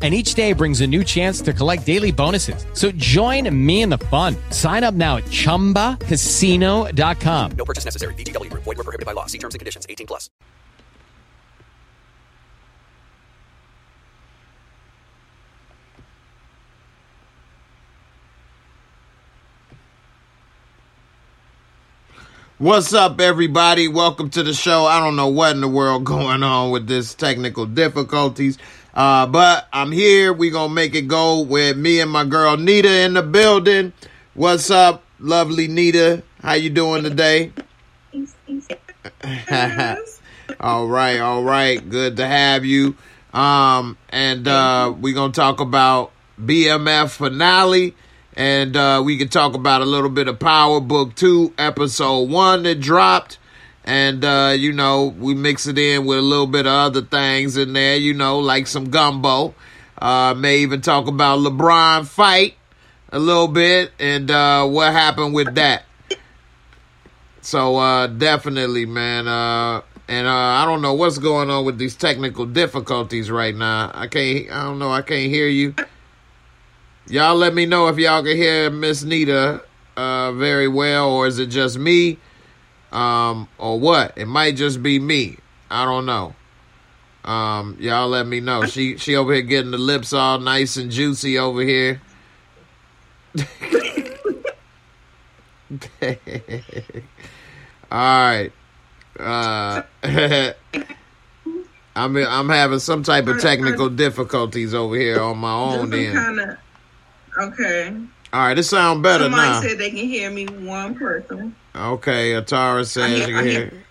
and each day brings a new chance to collect daily bonuses. So join me in the fun. Sign up now at ChumbaCasino.com. No purchase necessary. VGW. Void were prohibited by law. See terms and conditions. 18 plus. What's up, everybody? Welcome to the show. I don't know what in the world going on with this technical difficulties, uh, but I'm here. We gonna make it go with me and my girl Nita in the building. What's up, lovely Nita? How you doing today? all right, all right. Good to have you. Um, and uh, we gonna talk about BMF finale and uh, we can talk about a little bit of Power Book 2, Episode 1 that dropped. And, uh, you know, we mix it in with a little bit of other things in there, you know, like some gumbo. Uh, may even talk about LeBron fight a little bit and uh, what happened with that. So, uh, definitely, man. Uh, and uh, I don't know what's going on with these technical difficulties right now. I can't, I don't know, I can't hear you. Y'all let me know if y'all can hear Miss Nita very well, or is it just me, um, or what? It might just be me. I don't know. Um, y'all let me know. She she over here getting the lips all nice and juicy over here. all right. Uh, I'm I'm having some type of technical difficulties over here on my own end. Kinda, okay. All right, it sound better Somebody now. said they can hear me. One person. Okay, Atara says I you can hear. hear.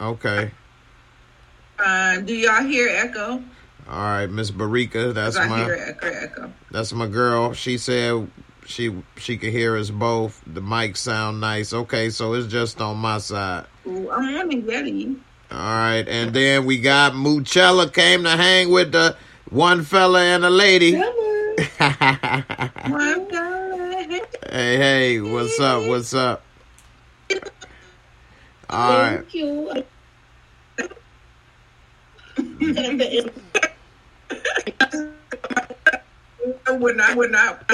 Okay. Uh, do y'all hear echo? All right, Miss Barika, that's hear my echo. Echo. that's my girl. She said she she could hear us both. The mic sound nice. Okay, so it's just on my side. Ooh, I'm on Yeti. All right, and then we got Muchella came to hang with the one fella and a lady. One guy. hey, what's up? What's up? All right. Thank you. I would not. Would not.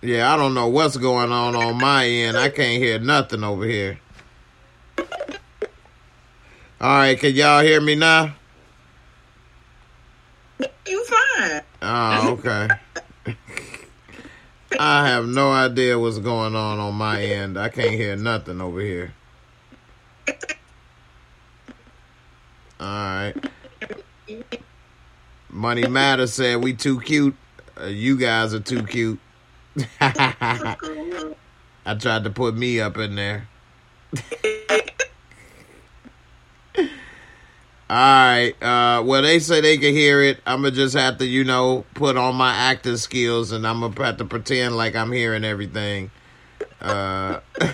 Yeah, I don't know what's going on on my end. I can't hear nothing over here. All right, can y'all hear me now? You fine. Oh, okay. I have no idea what's going on on my end. I can't hear nothing over here. All right. Money Matter said we too cute. Uh, you guys are too cute. I tried to put me up in there. All right. Uh, well, they say they can hear it. I'm gonna just have to, you know, put on my acting skills, and I'm gonna have to pretend like I'm hearing everything. Uh,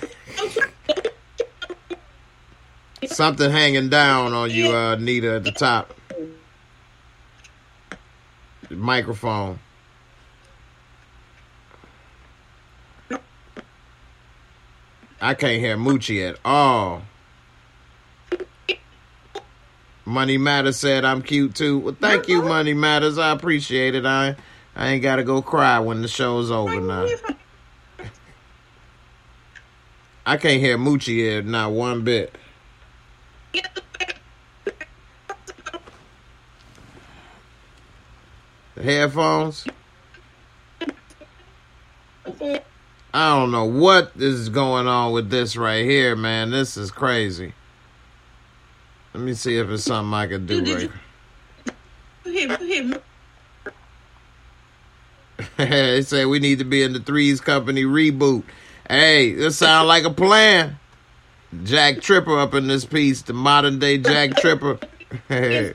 something hanging down on you, uh, Nita, at the top. Microphone. I can't hear Moochie at all. Money Matters said I'm cute too. Well, thank you, uh-huh. Money Matters. I appreciate it. I I ain't gotta go cry when the show's over now. I can't hear Moochie here not one bit. The headphones. I don't know what is going on with this right here, man. This is crazy. Let me see if it's something I can do right. you- Hit, hit, they say we need to be in the Threes Company reboot. Hey, this sound like a plan. Jack Tripper up in this piece, the modern day Jack Tripper.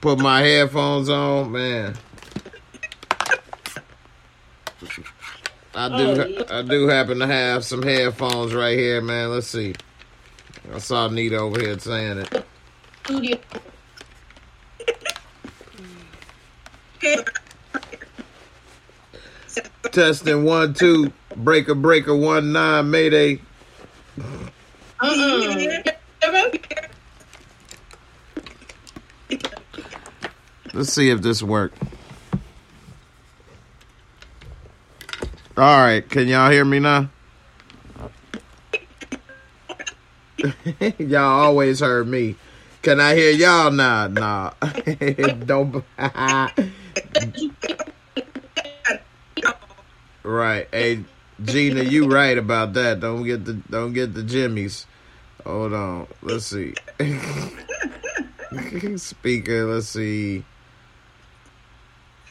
Put my headphones on, man. I do, I do happen to have some headphones right here, man. Let's see. I saw Nita over here saying it. Testing one, two, breaker, breaker, one, nine, mayday. Let's see if this worked. All right, can y'all hear me now? y'all always heard me. Can I hear y'all now? Nah. Don't. right. Hey, Gina, you right about that. Don't get the don't get the jimmies. Hold on. Let's see. Speaker. Let's see.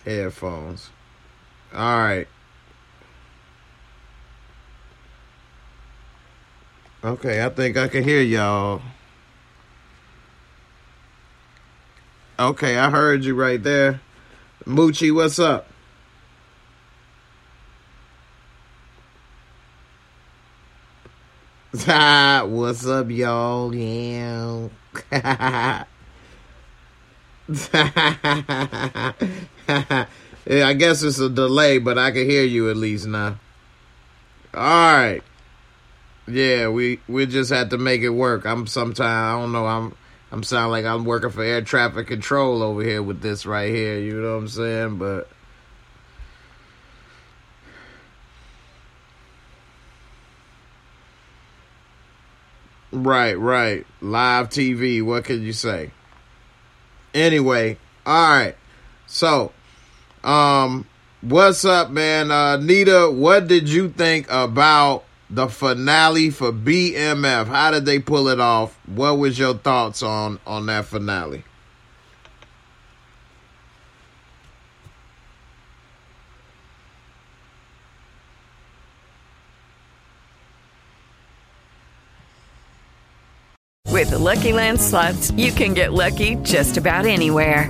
Headphones. All right. Okay, I think I can hear y'all. Okay, I heard you right there. Moochie, what's up? What's up, y'all? Yeah. yeah, I guess it's a delay, but I can hear you at least now. All right. Yeah, we we just had to make it work. I'm sometimes I don't know. I'm I'm sound like I'm working for air traffic control over here with this right here. You know what I'm saying? But right, right, live TV. What can you say? Anyway, all right. So, um, what's up, man? Uh, Nita, what did you think about the finale for BMF? How did they pull it off? What was your thoughts on on that finale? With the Lucky Land slots, you can get lucky just about anywhere.